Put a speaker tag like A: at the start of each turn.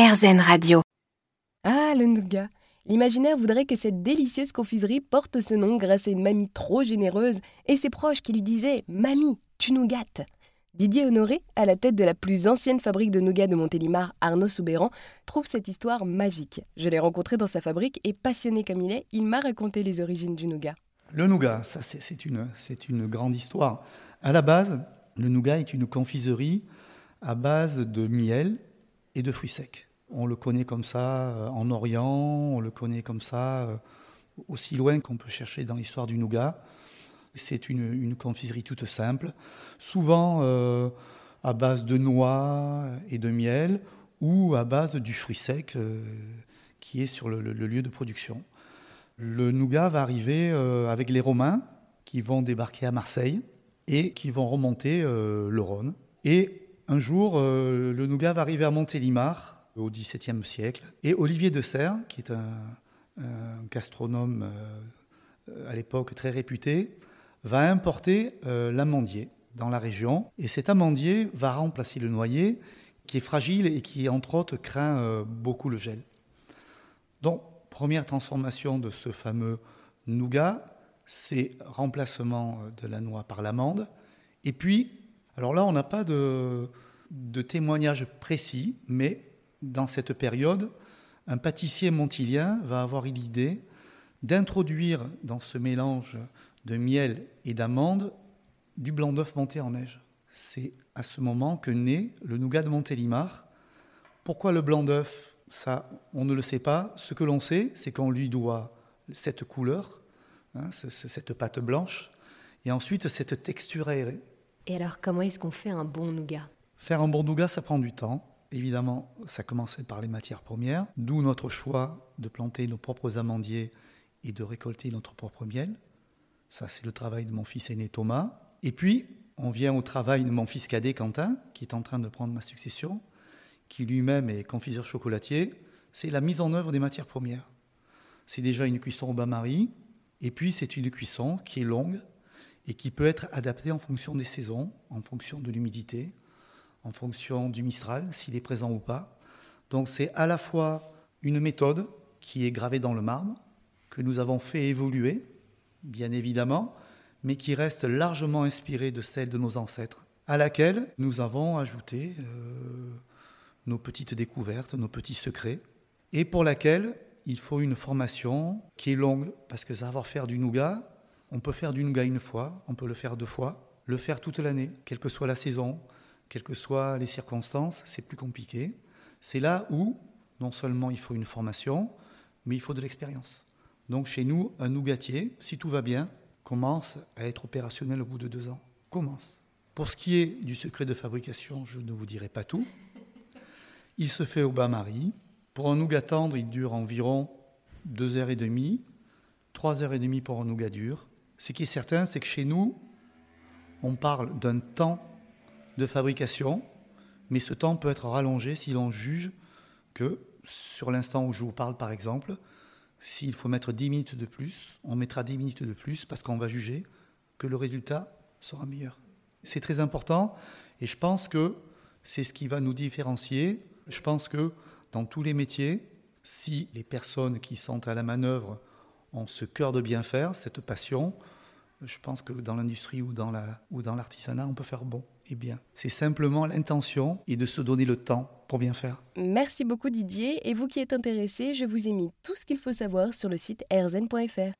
A: RZN Radio.
B: Ah, le nougat L'imaginaire voudrait que cette délicieuse confiserie porte ce nom grâce à une mamie trop généreuse et ses proches qui lui disaient Mamie, tu nous gâtes Didier Honoré, à la tête de la plus ancienne fabrique de nougat de Montélimar, Arnaud Soubéran, trouve cette histoire magique. Je l'ai rencontré dans sa fabrique et passionné comme il est, il m'a raconté les origines du nougat.
C: Le nougat, ça c'est une, une grande histoire. À la base, le nougat est une confiserie à base de miel et de fruits secs. On le connaît comme ça euh, en Orient, on le connaît comme ça euh, aussi loin qu'on peut chercher dans l'histoire du nougat. C'est une, confiserie toute simple, souvent euh, à base de noix et de miel ou à base du fruit sec qui est sur le, lieu de production. Le nougat va arriver avec les Romains qui vont débarquer à Marseille et qui vont remonter le Rhône. Et un jour, le nougat va arriver à Montélimar au XVIIe siècle. Et Olivier de Serres, qui est un, gastronome euh, à l'époque très réputé, va importer euh, l'amandier dans la région. Et cet amandier va remplacer le noyer, qui est fragile et qui, entre autres, craint euh, beaucoup le gel. Donc, première transformation de ce fameux nougat, c'est remplacement de la noix par l'amande. Et puis, alors là, on n'a pas de, de témoignage précis, mais dans cette période, un pâtissier montilien va avoir l'idée d'introduire dans ce mélange de miel et d'amandes du blanc d'œuf monté en neige. C'est à ce moment que naît le nougat de Montélimar. Pourquoi le blanc d'œuf? Ça, on ne le sait pas. Ce que l'on sait, c'est qu'on lui doit cette couleur, hein, cette pâte blanche, et ensuite cette texture aérée.
B: Et alors, comment est-ce qu'on fait un bon nougat?
C: Faire un bon nougat, ça prend du temps. Évidemment, ça commençait par les matières premières, d'où notre choix de planter nos propres amandiers et de récolter notre propre miel. Ça, c'est le travail de mon fils aîné Thomas. Et puis, on vient au travail de mon fils cadet Quentin, qui est en train de prendre ma succession, qui lui-même est confiseur chocolatier. C'est la mise en œuvre des matières premières. C'est déjà une cuisson au bain-marie, et puis c'est une cuisson qui est longue et qui peut être adaptée en fonction des saisons, en fonction de l'humidité, en fonction du Mistral, s'il est présent ou pas. Donc c'est à la fois une méthode qui est gravée dans le marbre, que nous avons fait évoluer, bien évidemment, mais qui reste largement inspirée de celle de nos ancêtres, à laquelle nous avons ajouté euh, nos petites découvertes, nos petits secrets, et pour laquelle il faut une formation qui est longue, parce que savoir faire du nougat, on peut faire du nougat une fois, on peut le faire deux fois, le faire toute l'année, quelle que soit la saison, quelles que soient les circonstances, c'est plus compliqué. C'est là où, non seulement il faut une formation, mais il faut de l'expérience. Donc chez nous, un nougatier, si tout va bien, commence à être opérationnel au bout de deux ans. Commence. Pour ce qui est du secret de fabrication, je ne vous dirai pas tout. Il se fait au bain-marie. Pour un nougat tendre, il dure environ deux heures et demie, trois heures et demie pour un nougat dur. Ce qui est certain, c'est que chez nous, on parle d'un temps de fabrication, mais ce temps peut être rallongé si l'on juge que, sur l'instant où je vous parle par exemple, s'il faut mettre 10 minutes de plus, on mettra 10 minutes de plus parce qu'on va juger que le résultat sera meilleur. C'est très important et je pense que c'est ce qui va nous différencier. Je pense que dans tous les métiers, si les personnes qui sont à la manœuvre ont ce cœur de bien faire, cette passion, je pense que dans l'industrie ou dans l'artisanat, on peut faire bon et bien. C'est simplement l'intention et de se donner le temps pour bien faire.
B: Merci beaucoup Didier. Et vous qui êtes intéressé, je vous ai mis tout ce qu'il faut savoir sur le site rzn.fr.